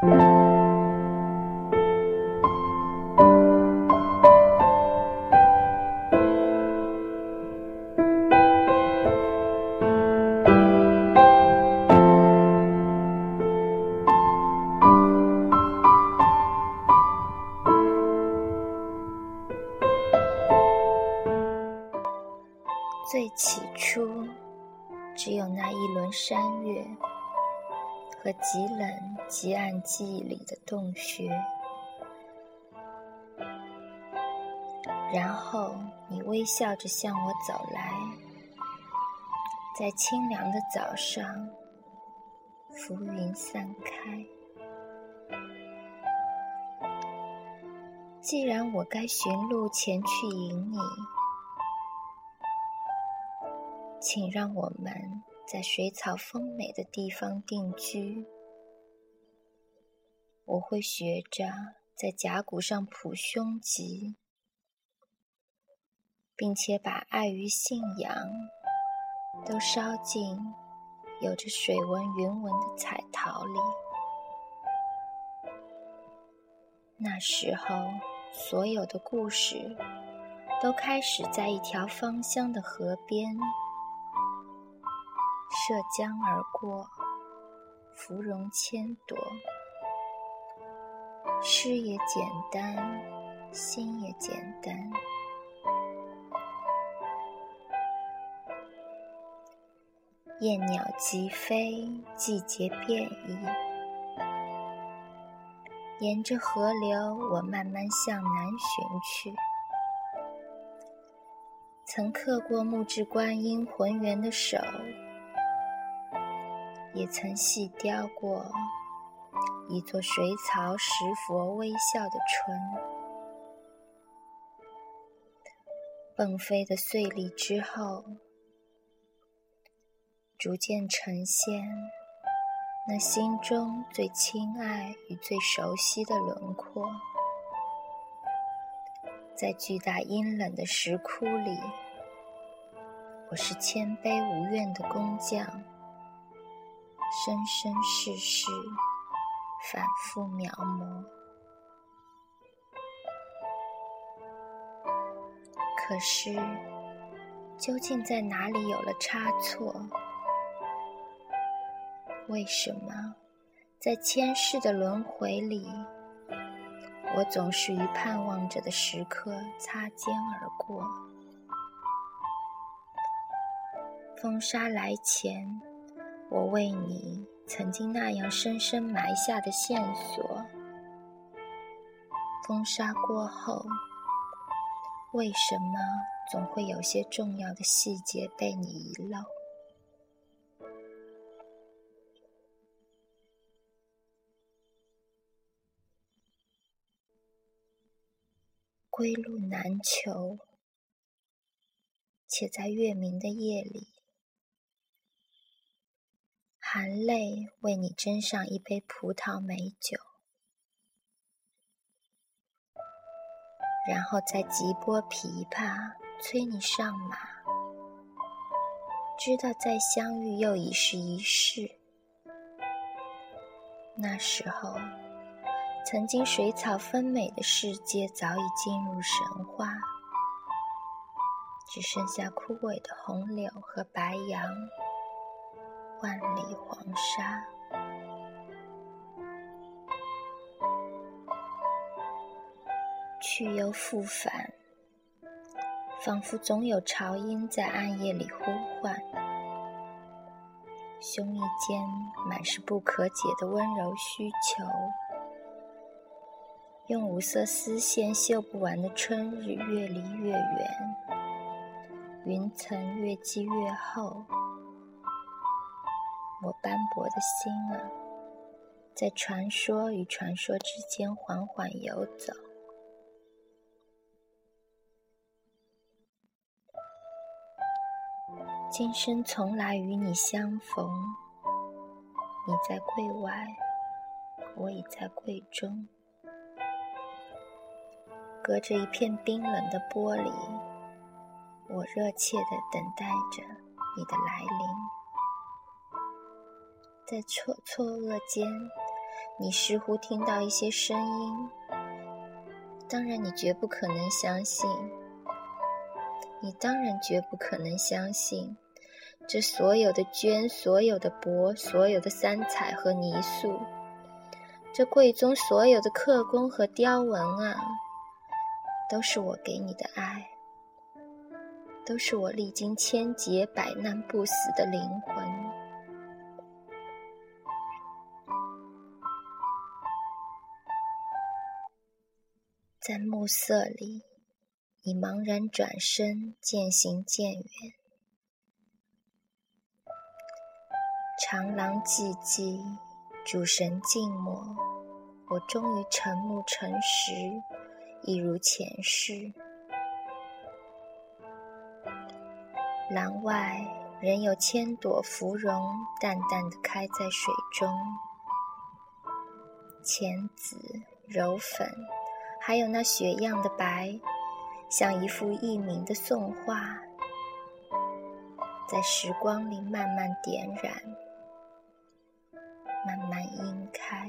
最起初，只有那一轮山月和极冷极暗记忆里的洞穴。然后你微笑着向我走来，在清凉的早上，浮云散开。既然我该寻路前去迎你。请让我们在水草丰美的地方定居。我会学着在甲骨上谱胸籍，并且把爱与信仰都烧进有着水纹云纹的彩陶里。那时候，所有的故事都开始在一条芳香的河边。涉江而过，芙蓉千朵，诗也简单，心也简单。燕鸟急飞，季节变异。沿着河流，我慢慢向南寻去。曾刻过木质观音浑圆的手。也曾细雕过一座水草石佛微笑的唇，迸飞的碎粒之后，逐渐呈现那心中最亲爱与最熟悉的轮廓。在巨大阴冷的石窟里，我是谦卑无怨的工匠。生生世世，反复描摹。可是，究竟在哪里有了差错？为什么在千世的轮回里，我总是与盼望着的时刻擦肩而过？风沙来前。我为你曾经那样深深埋下的线索，风沙过后，为什么总会有些重要的细节被你遗漏？归路难求，且在月明的夜里。含泪为你斟上一杯葡萄美酒，然后再急拨琵琶催你上马。知道再相遇又已是一世。那时候，曾经水草丰美的世界早已进入神话，只剩下枯萎的红柳和白杨。万里黄沙，去又复返，仿佛总有潮音在暗夜里呼唤。胸臆间满是不可解的温柔需求，用五色丝线绣不完的春日越离越远，云层越积越厚。我斑驳的心啊，在传说与传说之间缓缓游走。今生从来与你相逢，你在柜外，我已在柜中，隔着一片冰冷的玻璃，我热切地等待着你的来临。在错错愕间，你似乎听到一些声音。当然，你绝不可能相信。你当然绝不可能相信，这所有的绢、所有的帛、所有的三彩和泥塑，这柜中所有的刻工和雕纹啊，都是我给你的爱，都是我历经千劫百难不死的灵魂。暮色里，你茫然转身，渐行渐远。长廊寂寂，主神静默，我终于沉木沉石，一如前世。廊外仍有千朵芙蓉，淡淡的开在水中，浅紫、柔粉。还有那雪样的白，像一幅佚名的宋画，在时光里慢慢点燃，慢慢晕开。